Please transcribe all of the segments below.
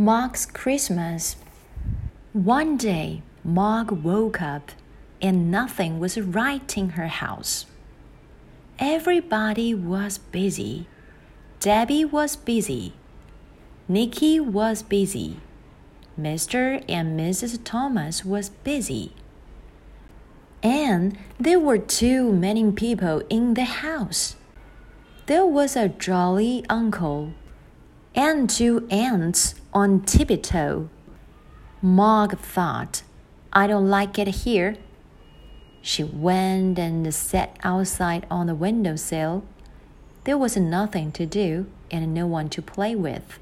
Mog's Christmas. One day, Mog woke up and nothing was right in her house. Everybody was busy. Debbie was busy. Nicky was busy. Mr. and Mrs. Thomas was busy. And there were too many people in the house. There was a jolly uncle and two aunts on tiptoe. Mog thought, I don't like it here. She went and sat outside on the windowsill. There was nothing to do and no one to play with.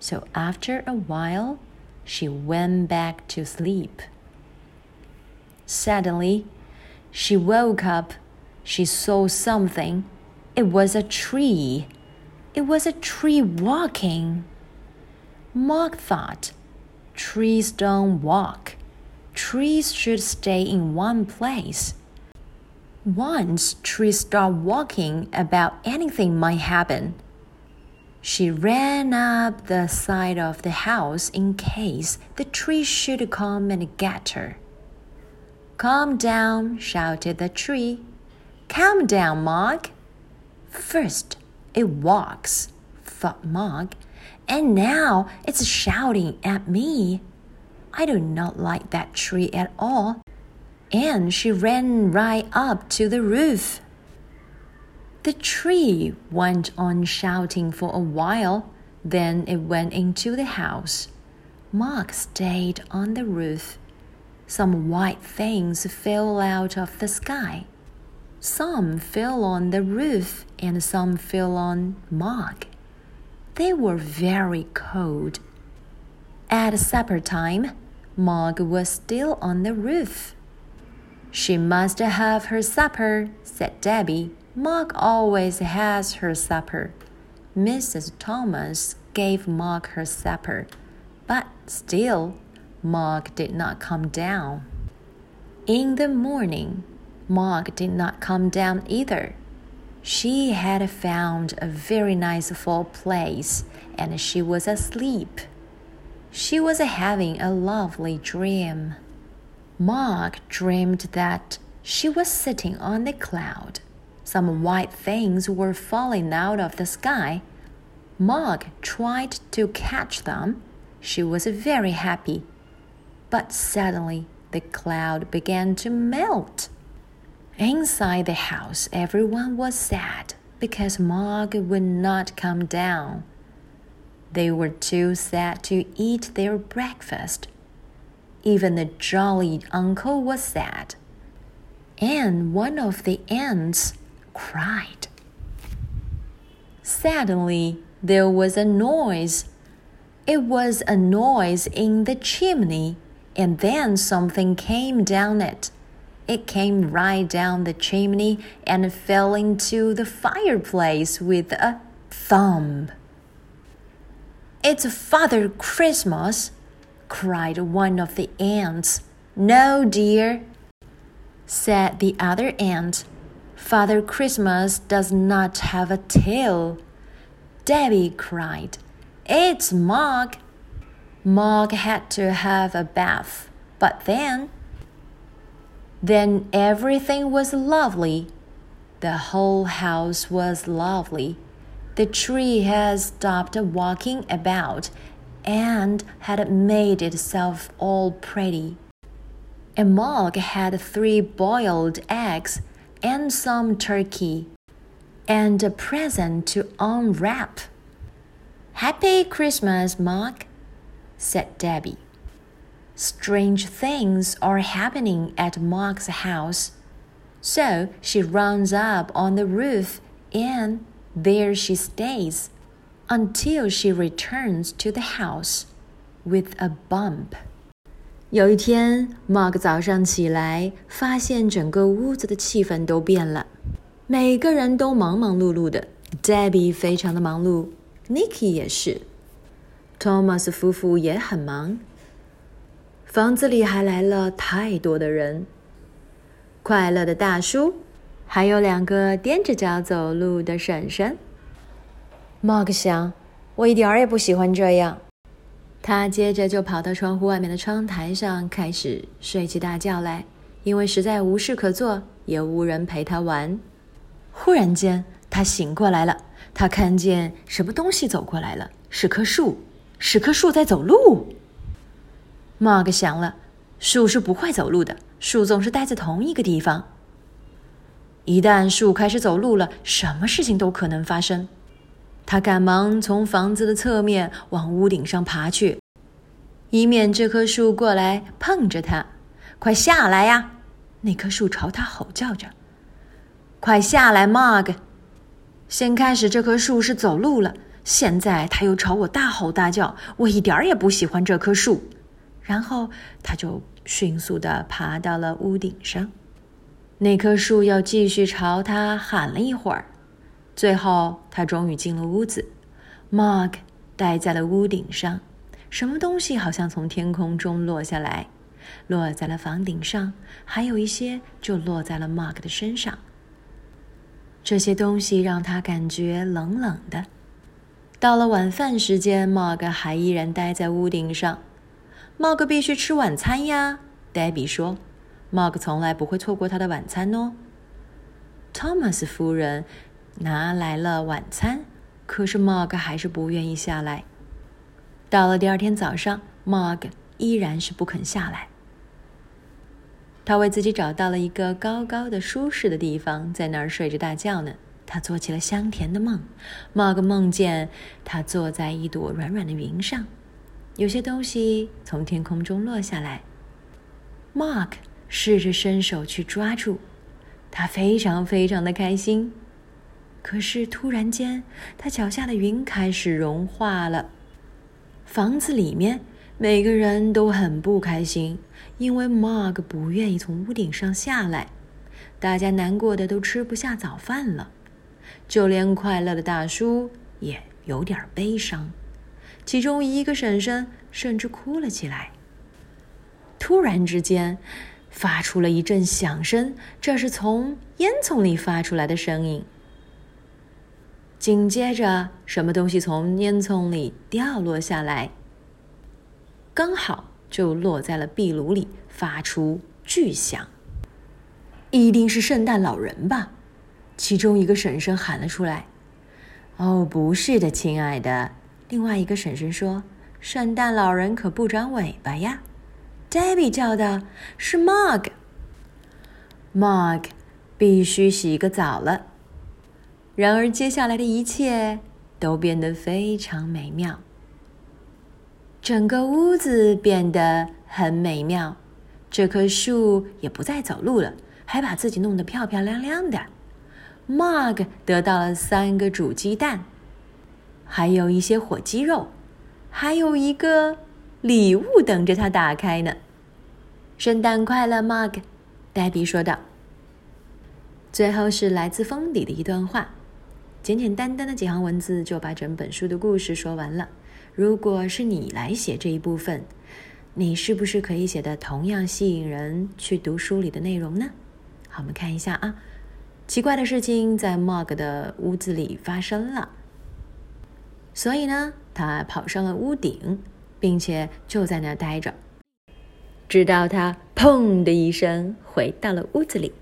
So after a while, she went back to sleep. Suddenly, she woke up. She saw something. It was a tree. It was a tree walking. Mog thought, trees don't walk. Trees should stay in one place. Once trees start walking, about anything might happen. She ran up the side of the house in case the tree should come and get her. Calm down, shouted the tree. Calm down, Mog. First, it walks, thought Mog, and now it's shouting at me. I do not like that tree at all. And she ran right up to the roof. The tree went on shouting for a while, then it went into the house. Mog stayed on the roof. Some white things fell out of the sky. Some fell on the roof and some fell on Mark. They were very cold. At supper time, Mog was still on the roof. She must have her supper, said Debbie. Mog always has her supper. Mrs. Thomas gave Mog her supper, but still, Mog did not come down. In the morning, Mog did not come down either. She had found a very nice full place and she was asleep. She was having a lovely dream. Mog dreamed that she was sitting on the cloud. Some white things were falling out of the sky. Mog tried to catch them. She was very happy. But suddenly the cloud began to melt. Inside the house, everyone was sad because Mog would not come down. They were too sad to eat their breakfast. Even the jolly uncle was sad. And one of the aunts cried. Suddenly, there was a noise. It was a noise in the chimney, and then something came down it. It came right down the chimney and fell into the fireplace with a thump. It's Father Christmas, cried one of the aunts. No, dear, said the other aunt. Father Christmas does not have a tail. Debbie cried. It's Mog. Mog had to have a bath, but then then everything was lovely. The whole house was lovely. The tree had stopped walking about and had made itself all pretty. And Mog had three boiled eggs and some turkey and a present to unwrap. Happy Christmas, Mog, said Debbie. Strange things are happening at Mog's house. So she runs up on the roof and there she stays until she returns to the house with a bump. 有一天，Mog 早上起来，发现整个屋子的气氛都变了，每个人都忙忙碌碌的。Debbie 非常的忙碌，Nicky 也是，Thomas 夫妇也很忙。房子里还来了太多的人，快乐的大叔，还有两个踮着脚走路的婶婶。Mark 想，我一点儿也不喜欢这样。他接着就跑到窗户外面的窗台上，开始睡起大觉来，因为实在无事可做，也无人陪他玩。忽然间，他醒过来了，他看见什么东西走过来了，是棵树，是棵树在走路。马克想了，树是不会走路的，树总是待在同一个地方。一旦树开始走路了，什么事情都可能发生。他赶忙从房子的侧面往屋顶上爬去，以免这棵树过来碰着他。快下来呀！那棵树朝他吼叫着：“快下来，Mog！” 先开始这棵树是走路了，现在他又朝我大吼大叫。我一点儿也不喜欢这棵树。然后他就迅速的爬到了屋顶上。那棵树又继续朝他喊了一会儿，最后他终于进了屋子。Mark 待在了屋顶上，什么东西好像从天空中落下来，落在了房顶上，还有一些就落在了 Mark 的身上。这些东西让他感觉冷冷的。到了晚饭时间，Mark 还依然待在屋顶上。Mark 必须吃晚餐呀，Debbie 说。Mark 从来不会错过他的晚餐哦。托马斯夫人拿来了晚餐，可是 Mark 还是不愿意下来。到了第二天早上，Mark 依然是不肯下来。他为自己找到了一个高高的、舒适的地方，在那儿睡着大觉呢。他做起了香甜的梦。Mark 梦见他坐在一朵软软的云上，有些东西从天空中落下来。Mark。试着伸手去抓住，他非常非常的开心。可是突然间，他脚下的云开始融化了。房子里面每个人都很不开心，因为 Mark 不愿意从屋顶上下来。大家难过的都吃不下早饭了，就连快乐的大叔也有点悲伤。其中一个婶婶甚至哭了起来。突然之间。发出了一阵响声，这是从烟囱里发出来的声音。紧接着，什么东西从烟囱里掉落下来，刚好就落在了壁炉里，发出巨响。一定是圣诞老人吧？其中一个婶婶喊了出来。“哦，不是的，亲爱的。”另外一个婶婶说，“圣诞老人可不长尾巴呀。” Debbie 叫的是 Mog。Mog 必须洗个澡了。然而，接下来的一切都变得非常美妙。整个屋子变得很美妙，这棵树也不再走路了，还把自己弄得漂漂亮亮的。Mog 得到了三个煮鸡蛋，还有一些火鸡肉，还有一个。礼物等着他打开呢。圣诞快乐，Mug，黛比说道。最后是来自封底的一段话，简简单单的几行文字就把整本书的故事说完了。如果是你来写这一部分，你是不是可以写的同样吸引人去读书里的内容呢？好，我们看一下啊。奇怪的事情在 Mug 的屋子里发生了，所以呢，他跑上了屋顶。并且就在那儿待着，直到他“砰”的一声回到了屋子里。